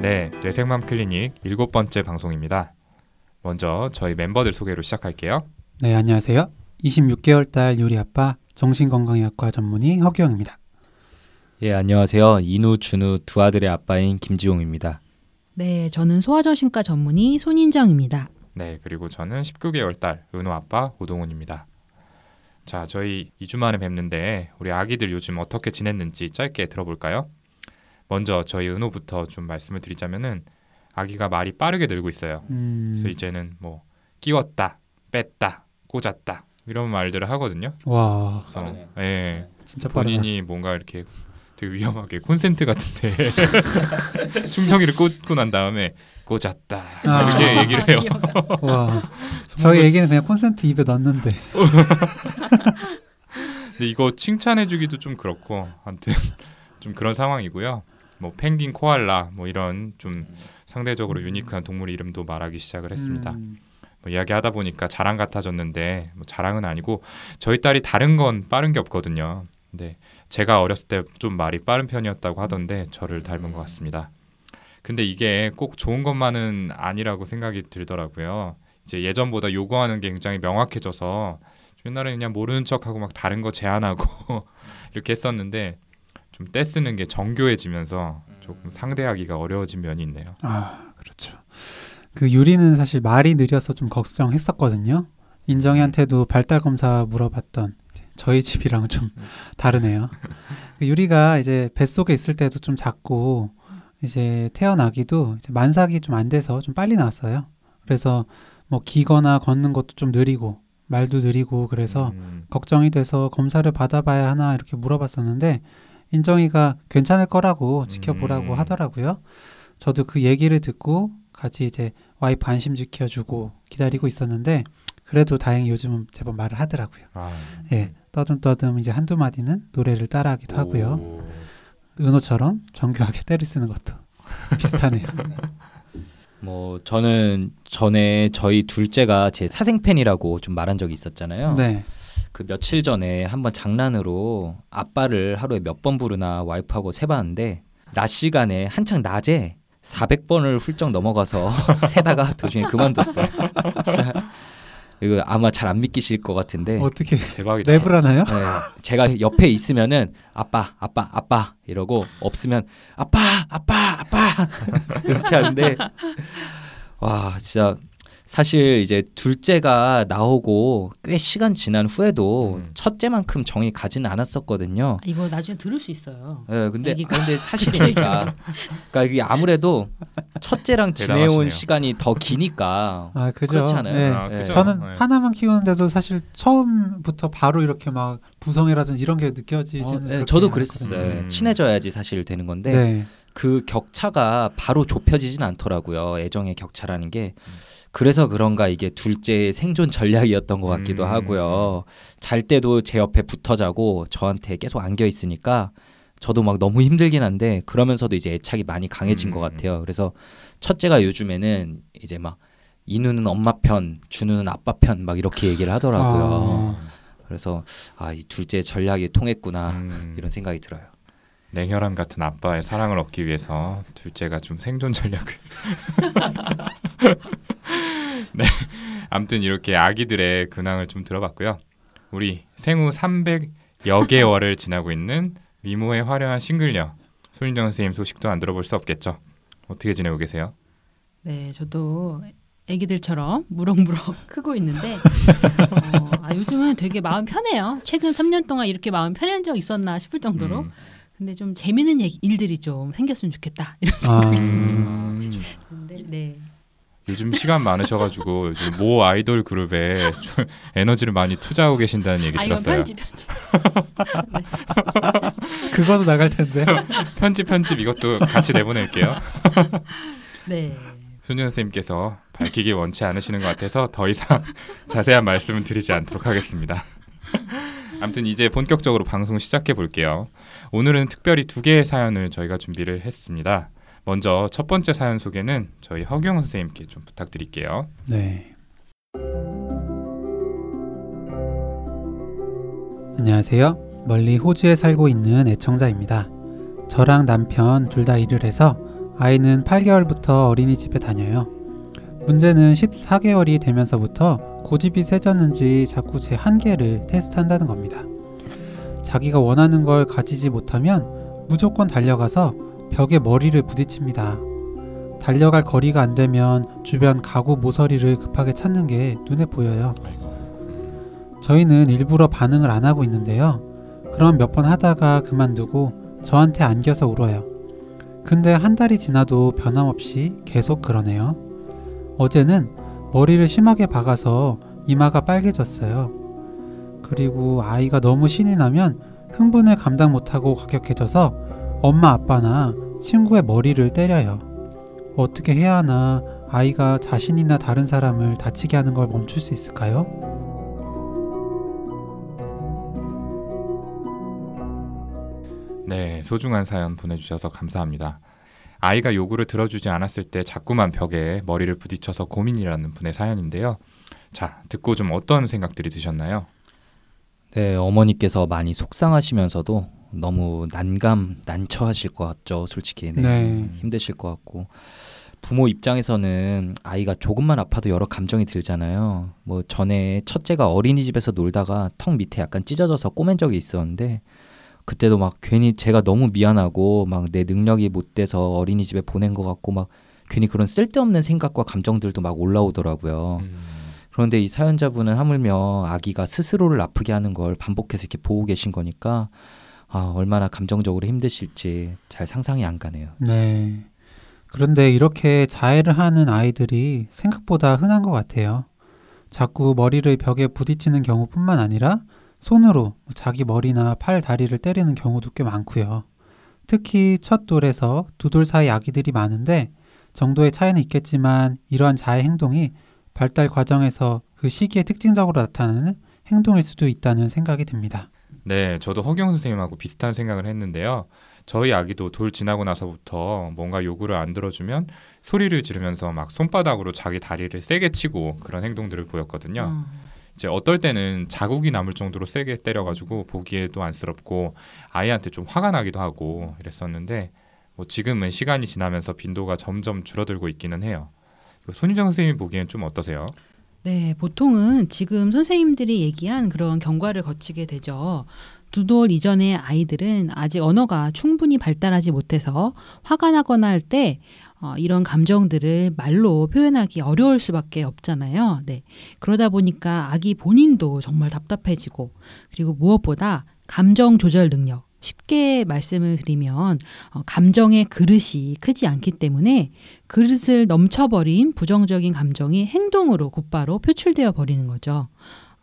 네, 뇌생맘 클리닉 일곱 번째 방송입니다. 먼저 저희 멤버들 소개로 시작할게요. 네, 안녕하세요. 26개월 딸 유리 아빠 정신건강의학과 전문의 허규영입니다. 예, 안녕하세요. 인우, 준우 두 아들의 아빠인 김지용입니다. 네, 저는 소아정신과 전문의 손인정입니다. 네, 그리고 저는 19개월 딸 은호 아빠 오동훈입니다. 자, 저희 2주 만에 뵙는데 우리 아기들 요즘 어떻게 지냈는지 짧게 들어볼까요? 먼저 저희 은호부터 좀 말씀을 드리자면은 아기가 말이 빠르게 늘고 있어요. 음, 그래서 이제는 뭐 끼웠다, 뺐다, 꽂았다 이런 말들을 하거든요. 와, 그래서. 예, 진짜 빠르다. 본인이 뭔가 이렇게 되게 위험하게 콘센트 같은데 충전기를 꽂고 난 다음에 꽂았다 아. 이렇게 얘기를 해요. 와, 저희 애기는 그냥 콘센트 입에 넣는데. 근데 이거 칭찬해주기도 좀 그렇고 아무튼 좀 그런 상황이고요. 뭐 펭귄, 코알라 뭐 이런 좀 상대적으로 유니크한 동물 이름도 말하기 시작을 했습니다. 음, 뭐 이야기하다 보니까 자랑 같아졌는데 뭐 자랑은 아니고 저희 딸이 다른 건 빠른 게 없거든요. 근데 제가 어렸을 때 좀 말이 빠른 편이었다고 하던데 저를 닮은 것 같습니다. 근데 이게 꼭 좋은 것만은 아니라고 생각이 들더라고요. 이제 예전보다 요구하는 게 굉장히 명확해져서 옛날에 그냥 모르는 척하고 막 다른 거 제안하고 이렇게 했었는데 좀 떼쓰는 게 정교해지면서 조금 상대하기가 어려워진 면이 있네요. 아, 그렇죠. 그 유리는 사실 말이 느려서 좀 걱정했었거든요. 인정이한테도 발달 검사 물어봤던 저희 집이랑 좀 다르네요. 그 유리가 이제 뱃속에 있을 때도 좀 작고 이제 태어나기도 이제 만삭이 좀 안 돼서 좀 빨리 나왔어요. 그래서 뭐 기거나 걷는 것도 좀 느리고 말도 느리고 그래서 음, 걱정이 돼서 검사를 받아봐야 하나 이렇게 물어봤었는데 인정이가 괜찮을 거라고 지켜보라고 음. 하더라고요. 저도 그 얘기를 듣고 같이 이제 와이프 안심 지켜주고 기다리고 있었는데 그래도 다행히 요즘은 제법 말을 하더라고요. 아, 예, 떠듬떠듬 이제 한두 마디는 노래를 따라하기도 하고요. 오. 은호처럼 정교하게 때를 쓰는 것도 비슷하네요. 뭐 저는 전에 저희 둘째가 제 사생팬이라고 좀 말한 적이 있었잖아요. 네. 그 며칠 전에 한번 장난으로 아빠를 하루에 몇 번 부르나 와이프하고 세봤는데 낮 시간에 한창 낮에 400번을 훌쩍 넘어가서 세다가 도중에 그만뒀어요. 진짜 이거 아마 잘 안 믿기실 것 같은데 어떻게 대박이다. 랩을 하나요? 네, 제가 옆에 있으면은 아빠 아빠 아빠 이러고 없으면 아빠 아빠 아빠 이렇게 하는데 와 진짜 사실 이제 둘째가 나오고 꽤 시간 지난 후에도 음. 첫째만큼 정이 가지는 않았었거든요. 아, 이거 나중에 들을 수 있어요. 예, 근데 애기가. 근데 사실이니까 그러니까 이게 아무래도 첫째랑 지내온 대단하시네요. 시간이 더 기니까 아, 그죠. 그렇지 않아요? 네. 아, 예. 그죠? 저는 네. 하나만 키우는데도 사실 처음부터 바로 이렇게 막 부성애라든지 이런 게 느껴지지는 어, 예, 그렇게 저도. 그랬었어요. 음. 친해져야지 사실 되는 건데 네. 그 격차가 바로 좁혀지진 않더라고요. 애정의 격차라는 게. 그래서 그런가 이게 둘째의 생존 전략이었던 것 같기도 음. 하고요. 잘 때도 제 옆에 붙어 자고 저한테 계속 안겨 있으니까 저도 막 너무 힘들긴 한데 그러면서도 이제 애착이 많이 강해진 음. 것 같아요. 그래서 첫째가 요즘에는 이제 막 이누는 엄마 편, 준우는 아빠 편 막 이렇게 얘기를 하더라고요. 아. 그래서 아 이 둘째 전략이 통했구나 음, 이런 생각이 들어요. 냉혈한 같은 아빠의 사랑을 얻기 위해서 둘째가 좀 생존 전략을 네 아무튼 이렇게 아기들의 근황을 좀 들어봤고요 우리 생후 300여 개월을 지나고 있는 미모의 화려한 싱글녀 손인정 선생님 소식도 안 들어볼 수 없겠죠 어떻게 지내고 계세요? 네, 저도 아기들처럼 무럭무럭 크고 있는데 어, 아, 요즘은 되게 마음 편해요. 최근 3년 동안 이렇게 마음 편한 적 있었나 싶을 정도로. 음, 근데 좀 재밌는 얘기, 일들이 좀 생겼으면 좋겠다 이런 아, 생각이 음, 드는데 네. 요즘 시간 많으셔가지고 요즘 모 아이돌 그룹에 좀 에너지를 많이 투자하고 계신다는 얘기 아 들었어요 편집 편집. 그거도 나갈 텐데. 편집 편집 이것도 같이 내보낼게요 네. 손현 선생님께서 밝히기 원치 않으시는 것 같아서 더 이상 자세한 말씀은 드리지 않도록 하겠습니다. 아무튼 이제 본격적으로 방송 시작해 볼게요. 오늘은 특별히 두 개의 사연을 저희가 준비를 했습니다. 먼저 첫 번째 사연 소개는 저희 허경 선생님께 좀 부탁드릴게요. 네. 안녕하세요. 멀리 호주에 살고 있는 애청자입니다. 저랑 남편 둘 다 일을 해서 아이는 8개월부터 어린이집에 다녀요. 문제는 14개월이 되면서부터 고집이 세졌는지 자꾸 제 한계를 테스트한다는 겁니다. 자기가 원하는 걸 가지지 못하면 무조건 달려가서 벽에 머리를 부딪힙니다. 달려갈 거리가 안 되면 주변 가구 모서리를 급하게 찾는 게 눈에 보여요. 저희는 일부러 반응을 안 하고 있는데요. 그럼 몇 번 하다가 그만두고 저한테 안겨서 울어요. 근데 한 달이 지나도 변함없이 계속 그러네요. 어제는 머리를 심하게 박아서 이마가 빨개졌어요. 그리고 아이가 너무 신이 나면 흥분을 감당 못하고 가격해져서 엄마 아빠나 친구의 머리를 때려요. 어떻게 해야 하나 아이가 자신이나 다른 사람을 다치게 하는 걸 멈출 수 있을까요? 네, 소중한 사연 보내주셔서 감사합니다. 아이가 요구를 들어주지 않았을 때 자꾸만 벽에 머리를 부딪혀서 고민이라는 분의 사연인데요. 자, 듣고 좀 어떤 생각들이 드셨나요? 네, 어머니께서 많이 속상하시면서도 너무 난감, 난처하실 것 같죠. 솔직히 네. 네. 힘드실 것 같고 부모 입장에서는 아이가 조금만 아파도 여러 감정이 들잖아요. 뭐 전에 첫째가 어린이집에서 놀다가 턱 밑에 약간 찢어져서 꼬맨 적이 있었는데 그때도 막 괜히 제가 너무 미안하고 막 내 능력이 못 돼서 어린이집에 보낸 것 같고 막 괜히 그런 쓸데없는 생각과 감정들도 막 올라오더라고요. 음, 그런데 이 사연자분은 하물며 아기가 스스로를 아프게 하는 걸 반복해서 이렇게 보고 계신 거니까 아, 얼마나 감정적으로 힘드실지 잘 상상이 안 가네요. 네. 그런데 이렇게 자해를 하는 아이들이 생각보다 흔한 것 같아요. 자꾸 머리를 벽에 부딪히는 경우뿐만 아니라 손으로 자기 머리나 팔, 다리를 때리는 경우도 꽤 많고요. 특히 첫 돌에서 두 돌 사이 아기들이 많은데 정도의 차이는 있겠지만 이러한 자해 행동이 발달 과정에서 그 시기에 특징적으로 나타나는 행동일 수도 있다는 생각이 듭니다. 네, 저도 허경 선생님하고 비슷한 생각을 했는데요. 저희 아기도 돌 지나고 나서부터 뭔가 요구를 안 들어주면 소리를 지르면서 막 손바닥으로 자기 다리를 세게 치고 그런 행동들을 보였거든요. 어. 이제 어떨 때는 자국이 남을 정도로 세게 때려가지고 보기에도 안쓰럽고 아이한테 좀 화가 나기도 하고 이랬었는데 뭐 지금은 시간이 지나면서 빈도가 점점 줄어들고 있기는 해요. 그 손희정 선생님이 보기엔 좀 어떠세요? 네, 보통은 지금 선생님들이 얘기한 그런 경과를 거치게 되죠. 두돌 이전의 아이들은 아직 언어가 충분히 발달하지 못해서 화가 나거나 할때 어, 이런 감정들을 말로 표현하기 어려울 수밖에 없잖아요. 네. 그러다 보니까 아기 본인도 정말 답답해지고 그리고 무엇보다 감정 조절 능력 쉽게 말씀을 드리면 어, 감정의 그릇이 크지 않기 때문에 그릇을 넘쳐버린 부정적인 감정이 행동으로 곧바로 표출되어 버리는 거죠.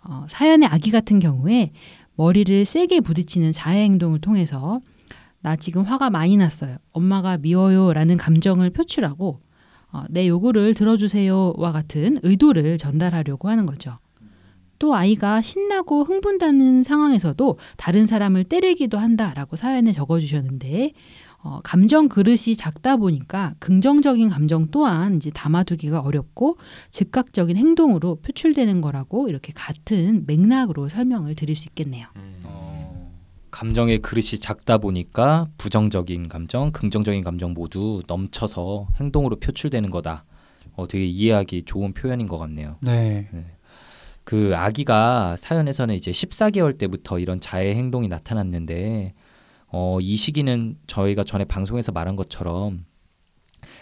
어, 사연의 아기 같은 경우에 머리를 세게 부딪히는 자해 행동을 통해서 나 지금 화가 많이 났어요. 엄마가 미워요 라는 감정을 표출하고 어, 내 요구를 들어주세요와 같은 의도를 전달하려고 하는 거죠. 또 아이가 신나고 흥분되는 상황에서도 다른 사람을 때리기도 한다라고 사연에 적어주셨는데 어, 감정 그릇이 작다 보니까 긍정적인 감정 또한 이제 담아두기가 어렵고 즉각적인 행동으로 표출되는 거라고 이렇게 같은 맥락으로 설명을 드릴 수 있겠네요. 어, 감정의 그릇이 작다 보니까 부정적인 감정, 긍정적인 감정 모두 넘쳐서 행동으로 표출되는 거다. 어, 되게 이해하기 좋은 표현인 것 같네요. 네. 그 아기가 사연에서는 이제 14개월 때부터 이런 자해 행동이 나타났는데 어, 이 시기는 저희가 전에 방송에서 말한 것처럼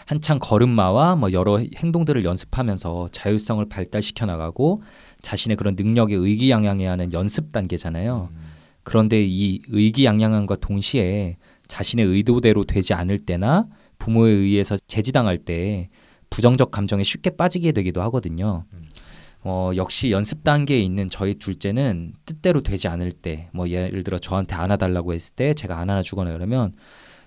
한창 걸음마와 뭐 여러 행동들을 연습하면서 자율성을 발달시켜 나가고 자신의 그런 능력에 의기양양해하는 연습 단계잖아요. 음, 그런데 이 의기양양함과 동시에 자신의 의도대로 되지 않을 때나 부모에 의해서 제지당할 때 부정적 감정에 쉽게 빠지게 되기도 하거든요. 음. 어, 역시 연습 단계에 있는 저희 둘째는 뜻대로 되지 않을 때, 뭐 예를 들어 저한테 안아달라고 했을 때 제가 안 안아주거나 그러면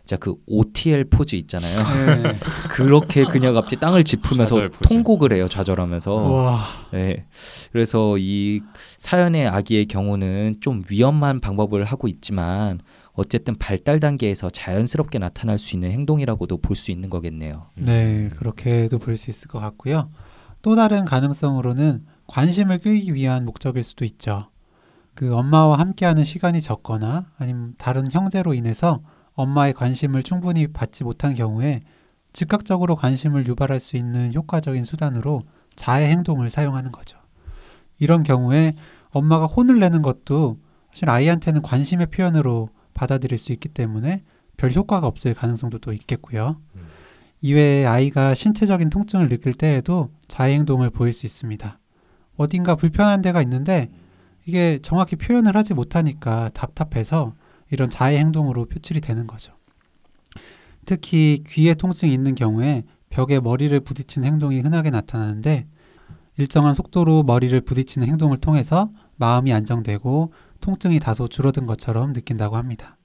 진짜 그 OTL 포즈 있잖아요. 네. 그렇게 그녀가 갑자기 땅을 짚으면서. 통곡을 해요, 좌절하면서. 와. 네. 그래서 이 사연의 아기의 경우는 좀 위험한 방법을 하고 있지만 어쨌든 발달 단계에서 자연스럽게 나타날 수 있는 행동이라고도 볼 수 있는 거겠네요. 네, 그렇게도 볼 수 있을 것 같고요. 또 다른 가능성으로는 관심을 끌기 위한 목적일 수도 있죠. 그 엄마와 함께하는 시간이 적거나 아니면 다른 형제로 인해서 엄마의 관심을 충분히 받지 못한 경우에 즉각적으로 관심을 유발할 수 있는 효과적인 수단으로 자해 행동을 사용하는 거죠. 이런 경우에 엄마가 혼을 내는 것도 사실 아이한테는 관심의 표현으로 받아들일 수 있기 때문에 별 효과가 없을 가능성도 또 있겠고요. 음. 이외에 아이가 신체적인 통증을 느낄 때에도 자해 행동을 보일 수 있습니다. 어딘가 불편한 데가 있는데 이게 정확히 표현을 하지 못하니까 답답해서 이런 자해 행동으로 표출이 되는 거죠. 특히 귀에 통증이 있는 경우에 벽에 머리를 부딪히는 행동이 흔하게 나타나는데 일정한 속도로 머리를 부딪히는 행동을 통해서 마음이 안정되고 통증이 다소 줄어든 것처럼 느낀다고 합니다.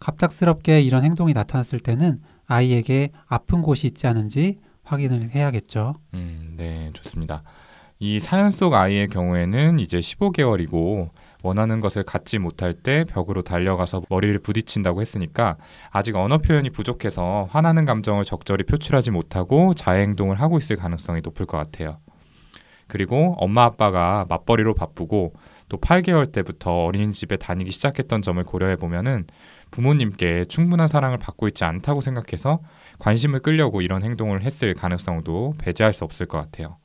갑작스럽게 이런 행동이 나타났을 때는 아이에게 아픈 곳이 있지 않은지 확인을 해야겠죠. 음, 네, 좋습니다. 이 사연 속 아이의 경우에는 이제 15개월이고 원하는 것을 갖지 못할 때 벽으로 달려가서 머리를 부딪힌다고 했으니까 아직 언어 표현이 부족해서 화나는 감정을 적절히 표출하지 못하고 자해 행동을 하고 있을 가능성이 높을 것 같아요. 그리고 엄마 아빠가 맞벌이로 바쁘고 또 8개월 때부터 어린이집에 다니기 시작했던 점을 고려해 보면은 부모님께 충분한 사랑을 받고 있지 않다고 생각해서 관심을 끌려고 이런 행동을 했을 가능성도 배제할 수 없을 것 같아요.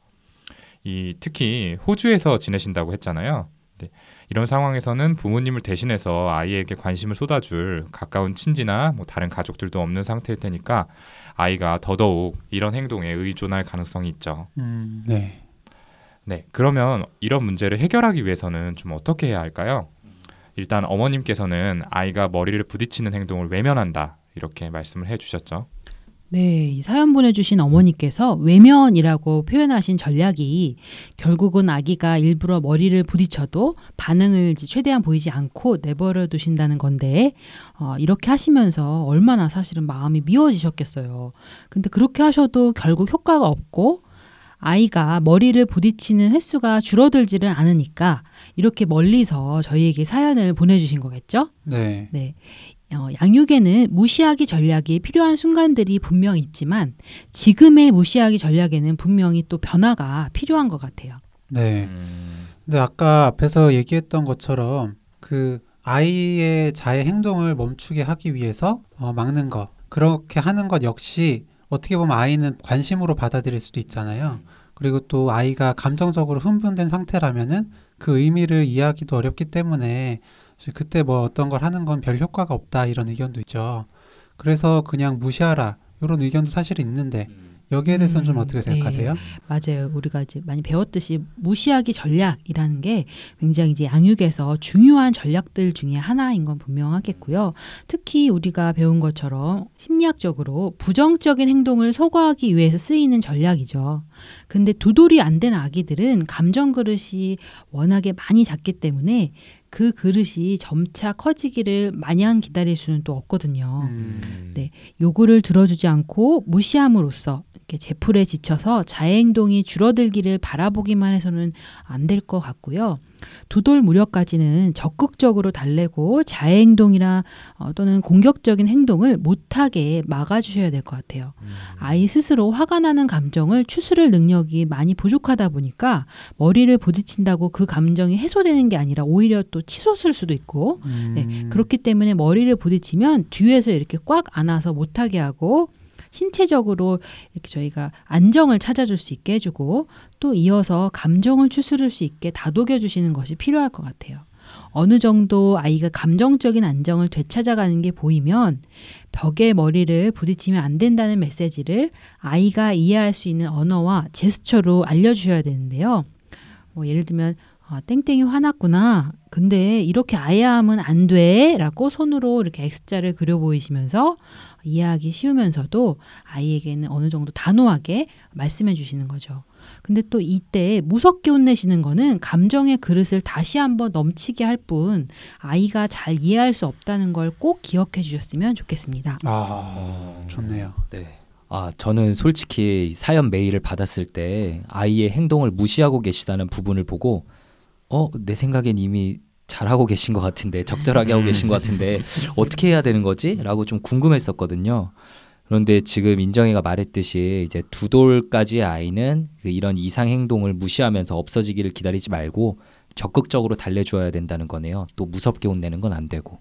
이 특히 호주에서 지내신다고 했잖아요. 네, 이런 상황에서는 부모님을 대신해서 아이에게 관심을 쏟아줄 가까운 친지나 뭐 다른 가족들도 없는 상태일 테니까 아이가 더더욱 이런 행동에 의존할 가능성이 있죠. 음, 네. 네, 그러면 이런 문제를 해결하기 위해서는 좀 어떻게 해야 할까요? 일단 어머님께서는 아이가 머리를 부딪히는 행동을 외면한다 이렇게 말씀을 해주셨죠. 네, 이 사연 보내주신 어머니께서 외면이라고 표현하신 전략이 결국은 아기가 일부러 머리를 부딪혀도 반응을 최대한 보이지 않고 내버려 두신다는 건데 어, 이렇게 하시면서 얼마나 사실은 마음이 미워지셨겠어요. 근데 그렇게 하셔도 결국 효과가 없고 아이가 머리를 부딪히는 횟수가 줄어들지를 않으니까 이렇게 멀리서 저희에게 사연을 보내주신 거겠죠? 네. 네. 어, 양육에는 무시하기 전략이 필요한 순간들이 분명 있지만 지금의 무시하기 전략에는 분명히 또 변화가 필요한 것 같아요. 네. 음, 근데 아까 앞에서 얘기했던 것처럼 그 아이의 자해 행동을 멈추게 하기 위해서 어, 막는 것 그렇게 하는 것 역시 어떻게 보면 아이는 관심으로 받아들일 수도 있잖아요. 그리고 또 아이가 감정적으로 흥분된 상태라면은 그 의미를 이해하기도 어렵기 때문에 그때 뭐 어떤 걸 하는 건 별 효과가 없다 이런 의견도 있죠. 그래서 그냥 무시하라 이런 의견도 사실 있는데 여기에 대해서는 좀 음, 어떻게 네. 생각하세요? 맞아요. 우리가 이제 많이 배웠듯이 무시하기 전략이라는 게 굉장히 이제 양육에서 중요한 전략들 중에 하나인 건 분명하겠고요. 특히 우리가 배운 것처럼 심리학적으로 부정적인 행동을 소거하기 위해서 쓰이는 전략이죠. 근데 두 돌이 안 된 아기들은 감정 그릇이 워낙에 많이 작기 때문에 그 그릇이 점차 커지기를 마냥 기다릴 수는 또 없거든요. 음, 네. 요구를 들어주지 않고 무시함으로써 이렇게 제풀에 지쳐서 자해 행동이 줄어들기를 바라보기만 해서는 안 될 것 같고요. 두 돌 무렵까지는 적극적으로 달래고 자해 행동이나 어, 또는 공격적인 행동을 못하게 막아주셔야 될 것 같아요. 음. 아이 스스로 화가 나는 감정을 추스를 능력이 많이 부족하다 보니까 머리를 부딪힌다고 그 감정이 해소되는 게 아니라 오히려 또 치솟을 수도 있고 음, 네, 그렇기 때문에 머리를 부딪히면 뒤에서 이렇게 꽉 안아서 못하게 하고 신체적으로 이렇게 저희가 안정을 찾아줄 수 있게 해주고 또 이어서 감정을 추스를 수 있게 다독여 주시는 것이 필요할 것 같아요. 어느 정도 아이가 감정적인 안정을 되찾아가는 게 보이면 벽에 머리를 부딪히면 안 된다는 메시지를 아이가 이해할 수 있는 언어와 제스처로 알려주셔야 되는데요. 뭐 예를 들면 아, 땡땡이 화났구나. 근데 이렇게 아야 하면 안 돼. 라고 손으로 이렇게 X자를 그려 보이시면서 이해하기 쉬우면서도 아이에게는 어느 정도 단호하게 말씀해 주시는 거죠. 근데 또 이때 무섭게 혼내시는 거는 감정의 그릇을 다시 한번 넘치게 할 뿐 아이가 잘 이해할 수 없다는 걸 꼭 기억해 주셨으면 좋겠습니다. 아 좋네요. 네. 아, 저는 솔직히 이 사연 메일을 받았을 때 아이의 행동을 무시하고 계시다는 부분을 보고 어, 내 생각엔 이미 잘하고 계신 것 같은데 적절하게 하고 계신 것 같은데 어떻게 해야 되는 거지? 라고 좀 궁금했었거든요. 그런데 지금 인정이가 말했듯이 이제 두 돌까지의 아이는 그 이런 이상 행동을 무시하면서 없어지기를 기다리지 말고 적극적으로 달래주어야 된다는 거네요. 또 무섭게 혼내는 건 안 되고.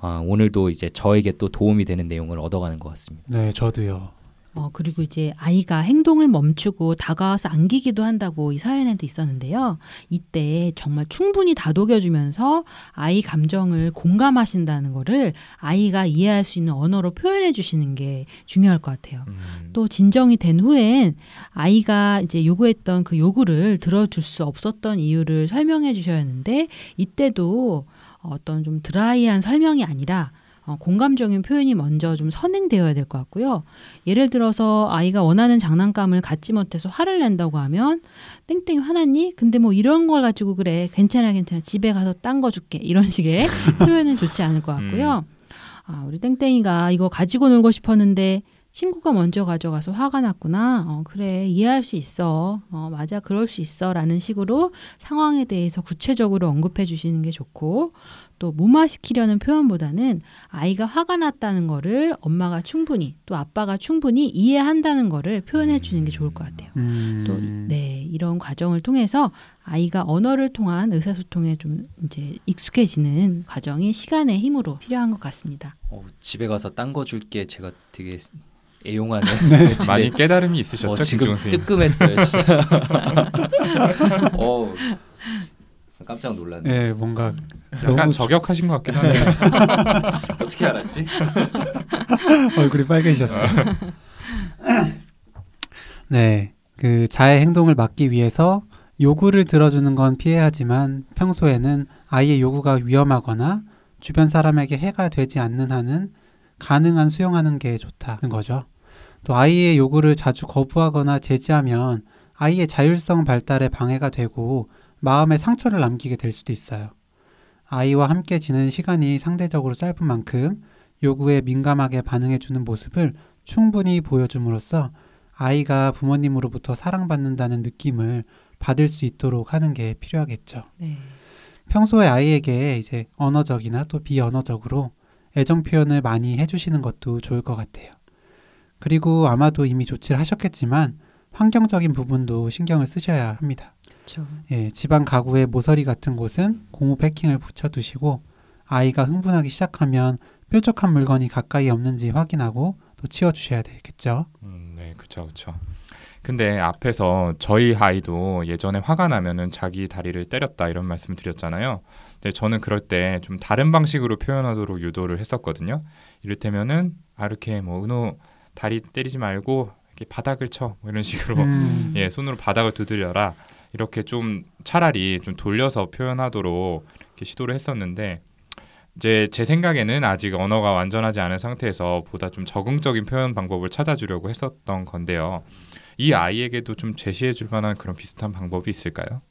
아, 오늘도 이제 저에게 또 도움이 되는 내용을 얻어가는 것 같습니다. 네, 저도요. 어, 그리고 이제 아이가 행동을 멈추고 다가와서 안기기도 한다고 이 사연에도 있었는데요. 이때 정말 충분히 다독여주면서 아이 감정을 공감하신다는 거를 아이가 이해할 수 있는 언어로 표현해 주시는 게 중요할 것 같아요. 음, 또 진정이 된 후엔 아이가 이제 요구했던 그 요구를 들어줄 수 없었던 이유를 설명해 주셔야 하는데 이때도 어떤 좀 드라이한 설명이 아니라 어, 공감적인 표현이 먼저 좀 선행되어야 될 것 같고요. 예를 들어서 아이가 원하는 장난감을 갖지 못해서 화를 낸다고 하면 땡땡이 화났니? 근데 뭐 이런 걸 가지고 그래. 괜찮아 괜찮아. 집에 가서 딴 거 줄게. 이런 식의 표현은 좋지 않을 것 같고요. 아, 우리 땡땡이가 이거 가지고 놀고 싶었는데 친구가 먼저 가져가서 화가 났구나. 어, 그래. 이해할 수 있어. 어, 맞아. 그럴 수 있어. 라는 식으로 상황에 대해서 구체적으로 언급해 주시는 게 좋고, 또 무마시키려는 표현보다는 아이가 화가 났다는 거를 엄마가 충분히, 또 아빠가 충분히 이해한다는 거를 표현해 주는 게 좋을 것 같아요. 음. 또, 네, 이런 과정을 통해서 아이가 언어를 통한 의사소통에 좀 이제 익숙해지는 과정이 시간의 힘으로 필요한 것 같습니다. 어, 집에 가서 딴 거 줄게 제가 되게 애용하는 네. 멘트인데 많이 깨달음이 있으셨죠, 어, 지금? 뜨끔했어요. 어, 깜짝 놀랐네. 네, 뭔가 약간 너무 저격하신 것 같긴 한데. 어떻게 알았지? 얼굴이 빨개지셨어요. 네, 그 자의 행동을 막기 위해서 요구를 들어주는 건 피해야 하지만 평소에는 아이의 요구가 위험하거나 주변 사람에게 해가 되지 않는 한은 가능한 수용하는 게 좋다는 거죠. 또 아이의 요구를 자주 거부하거나 제지하면 아이의 자율성 발달에 방해가 되고 마음에 상처를 남기게 될 수도 있어요. 아이와 함께 지내는 시간이 상대적으로 짧은 만큼 요구에 민감하게 반응해 주는 모습을 충분히 보여줌으로써 아이가 부모님으로부터 사랑받는다는 느낌을 받을 수 있도록 하는 게 필요하겠죠. 네. 평소에 아이에게 이제 언어적이나 또 비언어적으로 애정 표현을 많이 해주시는 것도 좋을 것 같아요. 그리고 아마도 이미 조치를 하셨겠지만 환경적인 부분도 신경을 쓰셔야 합니다. 그렇죠. 예, 집안 가구의 모서리 같은 곳은 고무 패킹을 붙여두시고 아이가 흥분하기 시작하면 뾰족한 물건이 가까이 없는지 확인하고 또 치워주셔야 되겠죠. 음, 네, 그렇죠, 그렇죠. 근데 앞에서 저희 아이도 예전에 화가 나면은 자기 다리를 때렸다 이런 말씀을 드렸잖아요. 근데 저는 그럴 때 좀 다른 방식으로 표현하도록 유도를 했었거든요. 이를테면은 아 이렇게 뭐 은호 다리 때리지 말고 이렇게 바닥을 쳐 뭐 이런 식으로 음, 예 손으로 바닥을 두드려라 이렇게 좀 차라리 좀 돌려서 표현하도록 시도를 했었는데 이제 제 생각에는 아직 언어가 완전하지 않은 상태에서 보다 좀 적응적인 표현 방법을 찾아주려고 했었던 건데요. 이 아이에게도 좀 제시해 줄 만한 그런 비슷한 방법이 있을까요?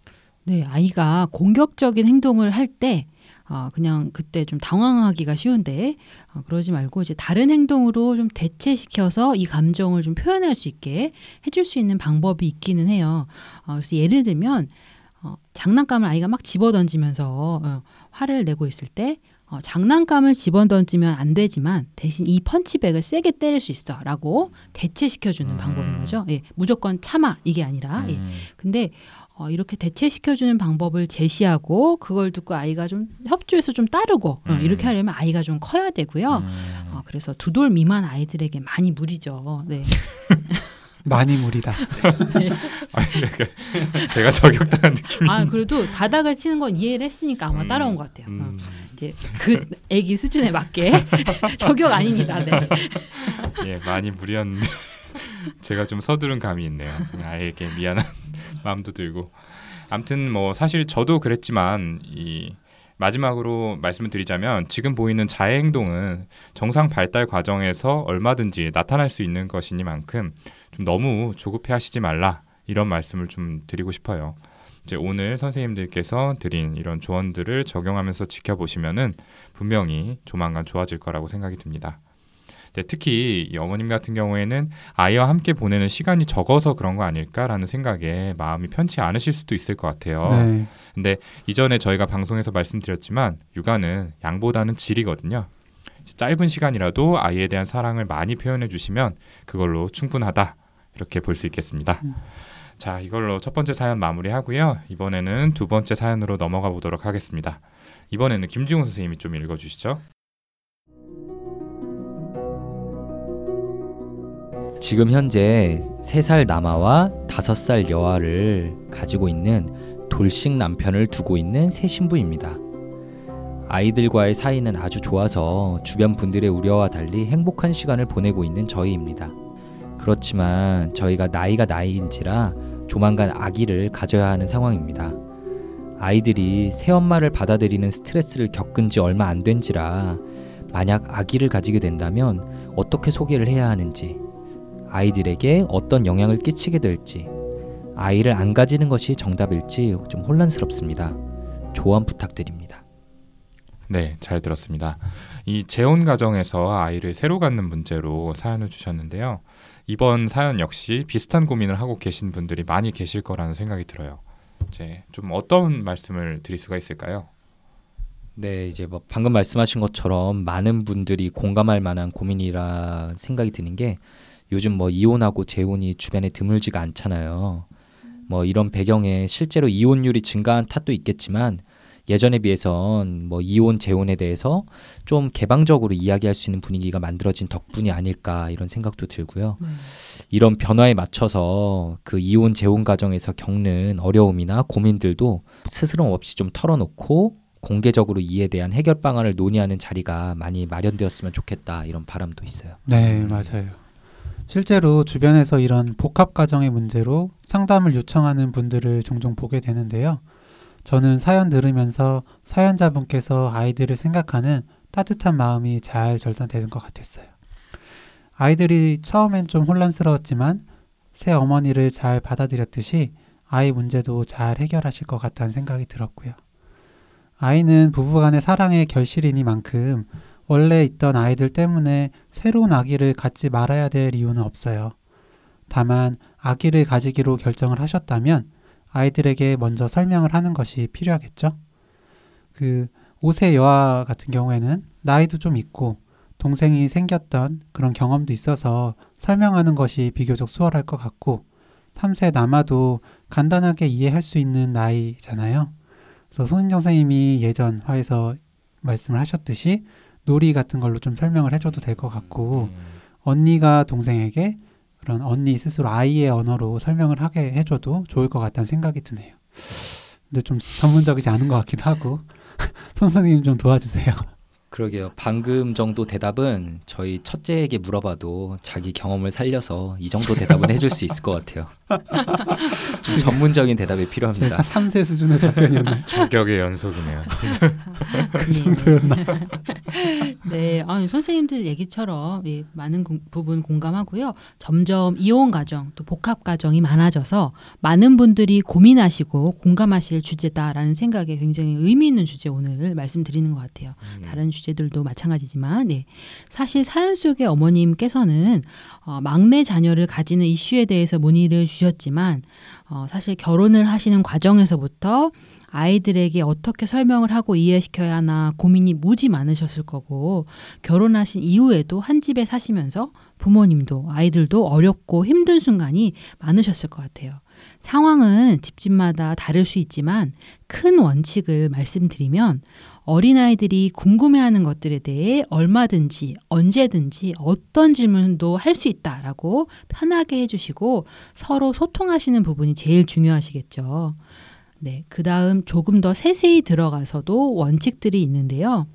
네, 아이가 공격적인 행동을 할 때 아, 그냥 그때 좀 당황하기가 쉬운데 아, 그러지 말고 이제 다른 행동으로 좀 대체시켜서 이 감정을 좀 표현할 수 있게 해줄 수 있는 방법이 있기는 해요. 어, 그래서 예를 들면 어, 장난감을 아이가 막 집어 던지면서 어, 화를 내고 있을 때 어, 장난감을 집어 던지면 안 되지만 대신 이 펀치백을 세게 때릴 수 있어라고 대체시켜주는 음. 방법인 거죠. 예, 무조건 참아 이게 아니라 예, 음, 근데 어, 이렇게 대체시켜주는 방법을 제시하고 그걸 듣고 아이가 좀 협조해서 좀 따르고 어, 음. 이렇게 하려면 아이가 좀 커야 되고요. 음. 어, 그래서 두 돌 미만 아이들에게 많이 무리죠. 네. 많이 무리다. 아니, 약간 제가 저격당한 느낌. 아 그래도 바닥을 치는 건 이해를 했으니까 아마 음. 따라온 것 같아요. 어, 음, 이제 그 애기 수준에 맞게 저격 아닙니다. 네. 예, 많이 무리였는데 제가 좀 서두른 감이 있네요. 아이에게 미안한 마음도 들고. 아무튼 뭐 사실 저도 그랬지만 이 마지막으로 말씀을 드리자면 지금 보이는 자해 행동은 정상 발달 과정에서 얼마든지 나타날 수 있는 것이니만큼 좀 너무 조급해 하시지 말라 이런 말씀을 좀 드리고 싶어요. 이제 오늘 선생님들께서 드린 이런 조언들을 적용하면서 지켜보시면은 분명히 조만간 좋아질 거라고 생각이 듭니다. 네, 특히 이 어머님 같은 경우에는 아이와 함께 보내는 시간이 적어서 그런 거 아닐까라는 생각에 마음이 편치 않으실 수도 있을 것 같아요. 네. 근데 이전에 저희가 방송에서 말씀드렸지만 육아는 양보다는 질이거든요. 짧은 시간이라도 아이에 대한 사랑을 많이 표현해 주시면 그걸로 충분하다 이렇게 볼 수 있겠습니다. 음. 자, 이걸로 첫 번째 사연 마무리하고요. 이번에는 두 번째 사연으로 넘어가 보도록 하겠습니다. 이번에는 김지훈 선생님이 좀 읽어 주시죠. 지금 현재 3살 남아와 5살 여아를 가지고 있는 돌싱 남편을 두고 있는 새 신부입니다. 아이들과의 사이는 아주 좋아서 주변 분들의 우려와 달리 행복한 시간을 보내고 있는 저희입니다. 그렇지만 저희가 나이가 나이인지라 조만간 아기를 가져야 하는 상황입니다. 아이들이 새엄마를 받아들이는 스트레스를 겪은 지 얼마 안 된지라 만약 아기를 가지게 된다면 어떻게 소개를 해야 하는지, 아이들에게 어떤 영향을 끼치게 될지, 아이를 안 가지는 것이 정답일지 좀 혼란스럽습니다. 조언 부탁드립니다. 네, 잘 들었습니다. 이 재혼 가정에서 아이를 새로 갖는 문제로 사연을 주셨는데요. 이번 사연 역시 비슷한 고민을 하고 계신 분들이 많이 계실 거라는 생각이 들어요. 이제 좀 어떤 말씀을 드릴 수가 있을까요? 네, 이제 뭐 방금 말씀하신 것처럼 많은 분들이 공감할 만한 고민이라 생각이 드는 게 요즘 뭐 이혼하고 재혼이 주변에 드물지가 않잖아요. 뭐 이런 배경에 실제로 이혼율이 증가한 탓도 있겠지만 예전에 비해선 뭐 이혼 재혼에 대해서 좀 개방적으로 이야기할 수 있는 분위기가 만들어진 덕분이 아닐까 이런 생각도 들고요. 네. 이런 변화에 맞춰서 그 이혼 재혼 과정에서 겪는 어려움이나 고민들도 스스럼 없이 좀 털어놓고 공개적으로 이에 대한 해결 방안을 논의하는 자리가 많이 마련되었으면 좋겠다 이런 바람도 있어요. 네, 맞아요. 실제로 주변에서 이런 복합 가정의 문제로 상담을 요청하는 분들을 종종 보게 되는데요. 저는 사연 들으면서 사연자분께서 아이들을 생각하는 따뜻한 마음이 잘 절단되는 것 같았어요. 아이들이 처음엔 좀 혼란스러웠지만 새 어머니를 잘 받아들였듯이 아이 문제도 잘 해결하실 것 같다는 생각이 들었고요. 아이는 부부간의 사랑의 결실이니만큼 원래 있던 아이들 때문에 새로운 아기를 갖지 말아야 될 이유는 없어요. 다만 아기를 가지기로 결정을 하셨다면 아이들에게 먼저 설명을 하는 것이 필요하겠죠. 그 5세 여아 같은 경우에는 나이도 좀 있고 동생이 생겼던 그런 경험도 있어서 설명하는 것이 비교적 수월할 것 같고 3세 남아도 간단하게 이해할 수 있는 나이잖아요. 그래서 손인정 선생님이 예전 화에서 말씀을 하셨듯이 놀이 같은 걸로 좀 설명을 해줘도 될 것 같고 음, 언니가 동생에게 그런 언니 스스로 아이의 언어로 설명을 하게 해줘도 좋을 것 같다는 생각이 드네요. 근데 좀 전문적이지 않은 것 같기도 하고 손 선생님 좀 도와주세요. 그러게요. 방금 정도 대답은 저희 첫째에게 물어봐도 자기 경험을 살려서 이 정도 대답은 해줄 수 있을 것 같아요. 좀 전문적인 대답이 제 필요합니다. 3세 수준의 답변이었나요? 저격의 연속이네요. 그 정도였나? 네, 아니, 선생님들 얘기처럼 예, 많은 공- 부분 공감하고요. 점점 이혼 가정 또 복합 가정이 많아져서 많은 분들이 고민하시고 공감하실 주제다라는 생각에 굉장히 의미 있는 주제 오늘 말씀드리는 것 같아요. 음, 다른 주제 들도 마찬가지지만 네. 사실 사연 속의 어머님께서는 어, 막내 자녀를 가지는 이슈에 대해서 문의를 주셨지만 어, 사실 결혼을 하시는 과정에서부터 아이들에게 어떻게 설명을 하고 이해시켜야 하나 고민이 무지 많으셨을 거고 결혼하신 이후에도 한 집에 사시면서 부모님도 아이들도 어렵고 힘든 순간이 많으셨을 것 같아요. 상황은 집집마다 다를 수 있지만 큰 원칙을 말씀드리면 어린아이들이 궁금해하는 것들에 대해 얼마든지 언제든지 어떤 질문도 할 수 있다라고 편하게 해주시고 서로 소통하시는 부분이 제일 중요하시겠죠. 네, 그 다음 조금 더 세세히 들어가서도 원칙들이 있는데요.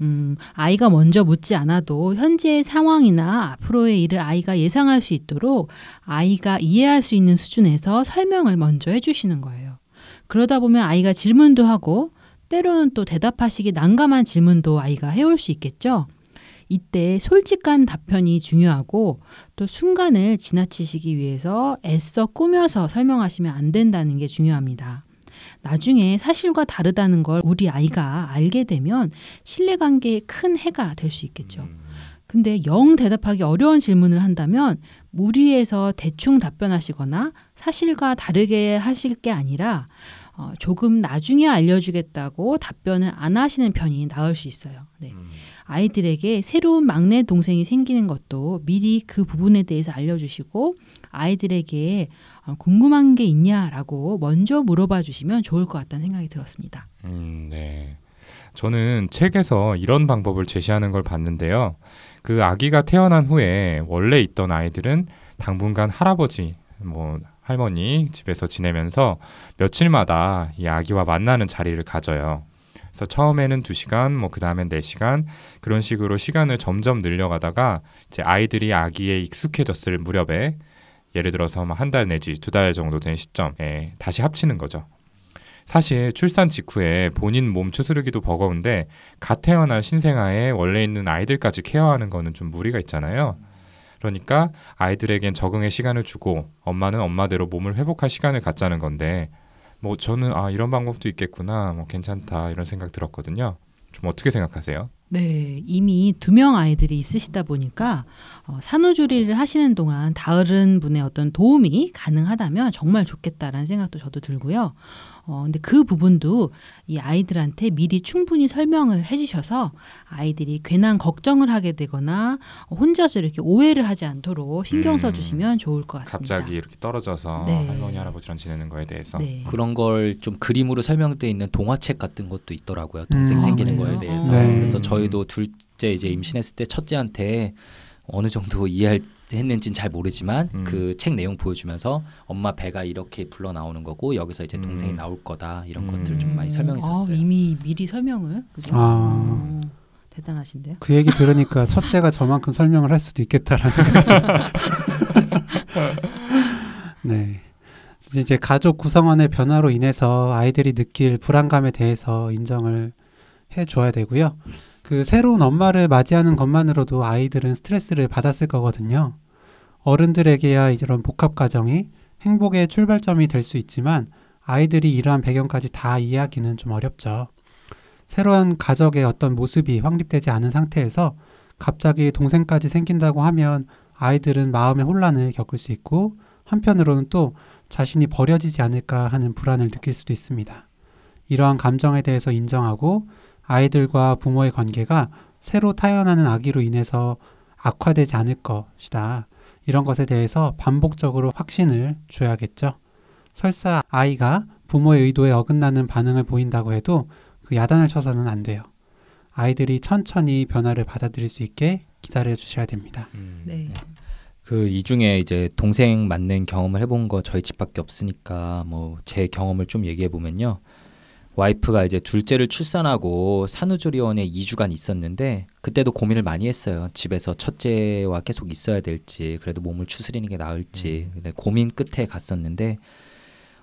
음, 아이가 먼저 묻지 않아도 현재의 상황이나 앞으로의 일을 아이가 예상할 수 있도록 아이가 이해할 수 있는 수준에서 설명을 먼저 해주시는 거예요. 그러다 보면 아이가 질문도 하고 때로는 또 대답하시기 난감한 질문도 아이가 해올 수 있겠죠. 이때 솔직한 답변이 중요하고 또 순간을 지나치시기 위해서 애써 꾸며서 설명하시면 안 된다는 게 중요합니다. 나중에 사실과 다르다는 걸 우리 아이가 알게 되면 신뢰관계에 큰 해가 될 수 있겠죠. 음, 근데 영 대답하기 어려운 질문을 한다면 무리해서 대충 답변하시거나 사실과 다르게 하실 게 아니라 어, 조금 나중에 알려주겠다고 답변을 안 하시는 편이 나을 수 있어요. 네. 음, 아이들에게 새로운 막내 동생이 생기는 것도 미리 그 부분에 대해서 알려주시고 아이들에게 어, 궁금한 게 있냐라고 먼저 물어봐 주시면 좋을 것 같다는 생각이 들었습니다. 음, 네. 저는 책에서 이런 방법을 제시하는 걸 봤는데요. 그 아기가 태어난 후에 원래 있던 아이들은 당분간 할아버지, 뭐 할머니 집에서 지내면서 며칠마다 이 아기와 만나는 자리를 가져요. 그래서 처음에는 두시간 뭐 그다음엔 네시간 그런 식으로 시간을 점점 늘려가다가 이제 아이들이 아기에 익숙해졌을 무렵에 예를 들어서 뭐한달 내지 두 달 정도 된 시점에 다시 합치는 거죠. 사실 출산 직후에 본인 몸 추스르기도 버거운데 갓 태어난 신생아에 원래 있는 아이들까지 케어하는 거는 좀 무리가 있잖아요. 그러니까 아이들에겐 적응의 시간을 주고 엄마는 엄마대로 몸을 회복할 시간을 갖자는 건데 뭐 저는 아 이런 방법도 있겠구나 뭐 괜찮다 이런 생각 들었거든요. 좀 어떻게 생각하세요? 네, 이미 두 명 아이들이 있으시다 보니까 어, 산후조리를 하시는 동안 다른 분의 어떤 도움이 가능하다면 정말 좋겠다라는 생각도 저도 들고요. 어, 근데 그 부분도 이 아이들한테 미리 충분히 설명을 해주셔서 아이들이 괜한 걱정을 하게 되거나 혼자서 이렇게 오해를 하지 않도록 신경 음. 써주시면 좋을 것 같습니다. 갑자기 이렇게 떨어져서 네. 할머니 할아버지랑 지내는 거에 대해서 네. 그런 걸 좀 그림으로 설명돼 있는 동화책 같은 것도 있더라고요. 동생 음. 생기는 아, 거에? 대해서. 네. 그래서 저희도 둘째 이제 임신했을 때 첫째한테 어느 정도 이해 했는지는 잘 모르지만 음. 그책 내용 보여주면서 엄마 배가 이렇게 불러 나오는 거고 여기서 이제 동생이 음. 나올 거다 이런 음. 것들 좀 많이 음, 설명했었어요. 아, 이미 미리 설명을 그죠? 아. 어, 대단하신데요. 그 얘기 들으니까 첫째가 저만큼 설명을 할 수도 있겠다라는 네. 이제 가족 구성원의 변화로 인해서 아이들이 느낄 불안감에 대해서 인정을 해 줘야 되고요. 그 새로운 엄마를 맞이하는 것만으로도 아이들은 스트레스를 받았을 거거든요. 어른들에게야 이런 복합 가정이 행복의 출발점이 될 수 있지만 아이들이 이러한 배경까지 다 이해하기는 좀 어렵죠. 새로운 가족의 어떤 모습이 확립되지 않은 상태에서 갑자기 동생까지 생긴다고 하면 아이들은 마음의 혼란을 겪을 수 있고 한편으로는 또 자신이 버려지지 않을까 하는 불안을 느낄 수도 있습니다. 이러한 감정에 대해서 인정하고 아이들과 부모의 관계가 새로 태어나는 아기로 인해서 악화되지 않을 것이다. 이런 것에 대해서 반복적으로 확신을 줘야겠죠. 설사 아이가 부모의 의도에 어긋나는 반응을 보인다고 해도 그 야단을 쳐서는 안 돼요. 아이들이 천천히 변화를 받아들일 수 있게 기다려 주셔야 됩니다. 음. 네. 그 이 중에 이제 동생 맞는 경험을 해본 거 저희 집밖에 없으니까 뭐 제 경험을 좀 얘기해 보면요. 와이프가 이제 둘째를 출산하고 산후조리원에 2주간 있었는데 그때도 고민을 많이 했어요. 집에서 첫째와 계속 있어야 될지 그래도 몸을 추스리는 게 나을지. 근데 고민 끝에 갔었는데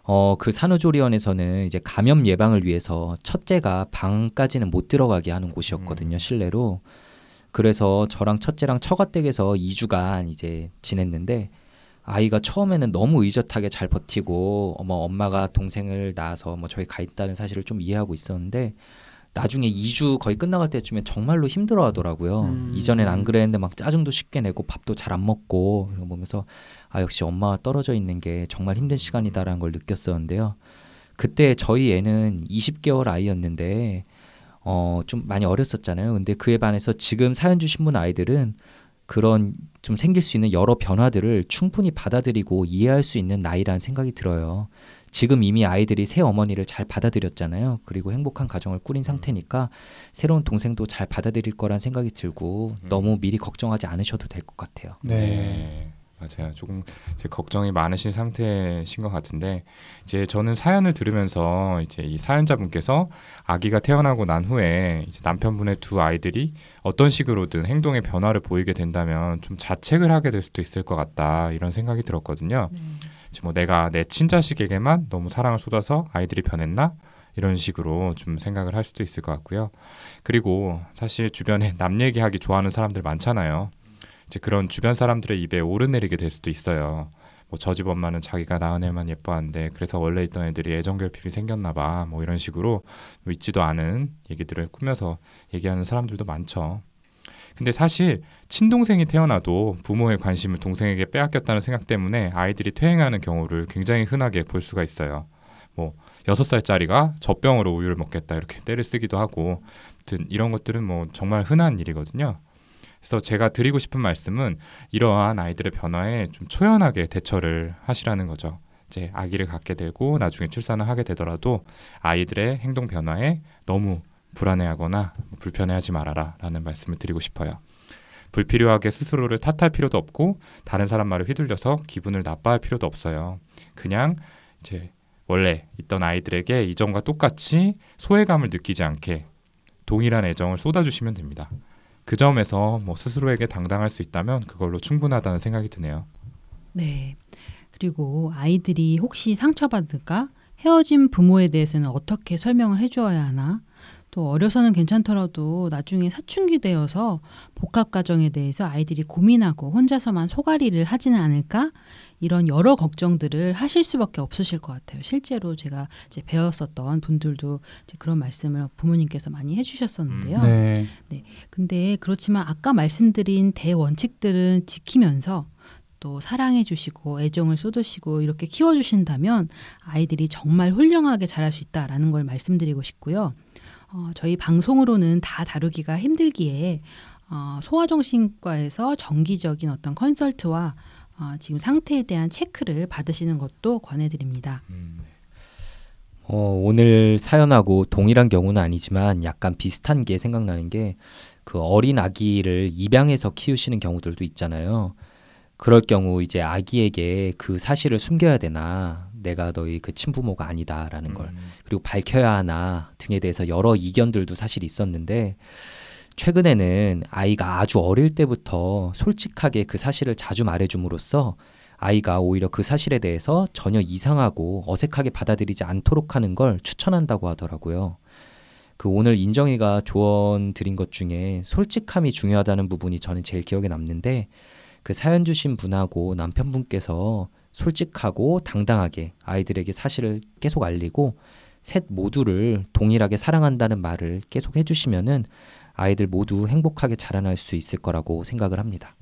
어 그 산후조리원에서는 이제 감염 예방을 위해서 첫째가 방까지는 못 들어가게 하는 곳이었거든요. 음. 실내로. 그래서 저랑 첫째랑 처가댁에서 2주간 이제 지냈는데 아이가 처음에는 너무 의젓하게 잘 버티고 어머 엄마가 동생을 낳아서 뭐 저희 가 있다는 사실을 좀 이해하고 있었는데 나중에 2주 거의 끝나갈 때쯤에 정말로 힘들어 하더라고요. 음. 이전엔 안 그랬는데 막 짜증도 쉽게 내고 밥도 잘 안 먹고 이런 거 보면서 아 역시 엄마와 떨어져 있는 게 정말 힘든 시간이다라는 걸 느꼈었는데요. 그때 저희 애는 20개월 아이였는데 어 좀 많이 어렸었잖아요. 근데 그에 반해서 지금 사연 주신 분 아이들은 그런 좀 생길 수 있는 여러 변화들을 충분히 받아들이고 이해할 수 있는 나이라는 생각이 들어요. 지금 이미 아이들이 새 어머니를 잘 받아들였잖아요. 그리고 행복한 가정을 꾸린 상태니까 새로운 동생도 잘 받아들일 거란 생각이 들고 음. 너무 미리 걱정하지 않으셔도 될 것 같아요. 네. 맞아요. 조금 이제 걱정이 많으신 상태신 것 같은데 이제 저는 사연을 들으면서 이제 이 사연자분께서 아기가 태어나고 난 후에 이제 남편분의 두 아이들이 어떤 식으로든 행동의 변화를 보이게 된다면 좀 자책을 하게 될 수도 있을 것 같다 이런 생각이 들었거든요. 네. 이제 뭐 내가 내 친자식에게만 너무 사랑을 쏟아서 아이들이 변했나 이런 식으로 좀 생각을 할 수도 있을 것 같고요. 그리고 사실 주변에 남 얘기하기 좋아하는 사람들 많잖아요. 이제 그런 주변 사람들의 입에 오르내리게 될 수도 있어요. 뭐 저 집 엄마는 자기가 낳은 애만 예뻐한데 그래서 원래 있던 애들이 애정 결핍이 생겼나 봐. 뭐 이런 식으로 뭐 있지도 않은 얘기들을 꾸며서 얘기하는 사람들도 많죠. 근데 사실 친동생이 태어나도 부모의 관심을 동생에게 빼앗겼다는 생각 때문에 아이들이 퇴행하는 경우를 굉장히 흔하게 볼 수가 있어요. 뭐 여섯 살짜리가 젖병으로 우유를 먹겠다 이렇게 때를 쓰기도 하고, 아무튼 이런 것들은 뭐 정말 흔한 일이거든요. 그래서 제가 드리고 싶은 말씀은 이러한 아이들의 변화에 좀 초연하게 대처를 하시라는 거죠. 이제 아기를 갖게 되고 나중에 출산을 하게 되더라도 아이들의 행동 변화에 너무 불안해하거나 불편해하지 말아라라는 말씀을 드리고 싶어요. 불필요하게 스스로를 탓할 필요도 없고 다른 사람 말을 휘둘려서 기분을 나빠할 필요도 없어요. 그냥 이제 원래 있던 아이들에게 이전과 똑같이 소외감을 느끼지 않게 동일한 애정을 쏟아주시면 됩니다. 그 점에서 뭐 스스로에게 당당할 수 있다면 그걸로 충분하다는 생각이 드네요. 네. 그리고 아이들이 혹시 상처받을까? 헤어진 부모에 대해서는 어떻게 설명을 해주어야 하나? 또 어려서는 괜찮더라도 나중에 사춘기 되어서 복합 가정에 대해서 아이들이 고민하고 혼자서만 소가리를 하지는 않을까? 이런 여러 걱정들을 하실 수밖에 없으실 것 같아요. 실제로 제가 이제 배웠었던 분들도 이제 그런 말씀을 부모님께서 많이 해주셨었는데요. 네. 근데 그렇지만 아까 말씀드린 대원칙들은 지키면서 또 사랑해 주시고 애정을 쏟으시고 이렇게 키워 주신다면 아이들이 정말 훌륭하게 자랄 수 있다라는 걸 말씀드리고 싶고요. 어, 저희 방송으로는 다 다루기가 힘들기에 어, 소아정신과에서 정기적인 어떤 컨설트와 어, 지금 상태에 대한 체크를 받으시는 것도 권해드립니다. 음, 어, 오늘 사연하고 동일한 경우는 아니지만 약간 비슷한 게 생각나는 게 그 어린 아기를 입양해서 키우시는 경우들도 있잖아요. 그럴 경우 이제 아기에게 그 사실을 숨겨야 되나 내가 너희 그 친부모가 아니다라는 걸 음, 그리고 밝혀야 하나 등에 대해서 여러 이견들도 사실 있었는데 최근에는 아이가 아주 어릴 때부터 솔직하게 그 사실을 자주 말해줌으로써 아이가 오히려 그 사실에 대해서 전혀 이상하고 어색하게 받아들이지 않도록 하는 걸 추천한다고 하더라고요. 그 오늘 인정이가 조언 드린 것 중에 솔직함이 중요하다는 부분이 저는 제일 기억에 남는데 그 사연 주신 분하고 남편분께서 솔직하고 당당하게 아이들에게 사실을 계속 알리고 셋 모두를 동일하게 사랑한다는 말을 계속 해주시면은 아이들 모두 행복하게 자라날 수 있을 거라고 생각을 합니다.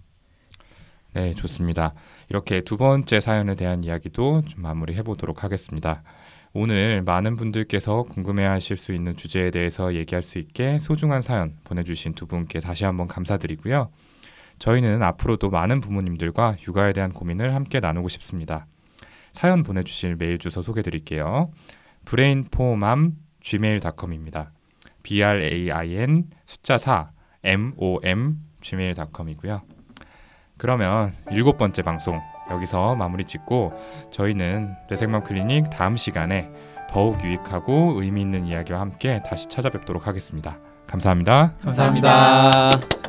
네, 좋습니다. 이렇게 두 번째 사연에 대한 이야기도 좀 마무리해 보도록 하겠습니다. 오늘 많은 분들께서 궁금해하실 수 있는 주제에 대해서 얘기할 수 있게 소중한 사연 보내주신 두 분께 다시 한번 감사드리고요. 저희는 앞으로도 많은 부모님들과 육아에 대한 고민을 함께 나누고 싶습니다. 사연 보내주실 메일 주소 소개드릴게요. brainformam gmail.com입니다. b r a i n 숫자 4 m o m gmail.com이고요. 그러면 일곱 번째 방송 여기서 마무리 짓고 저희는 뇌생맘 클리닉 다음 시간에 더욱 유익하고 의미 있는 이야기와 함께 다시 찾아뵙도록 하겠습니다. 감사합니다. 감사합니다. 감사합니다.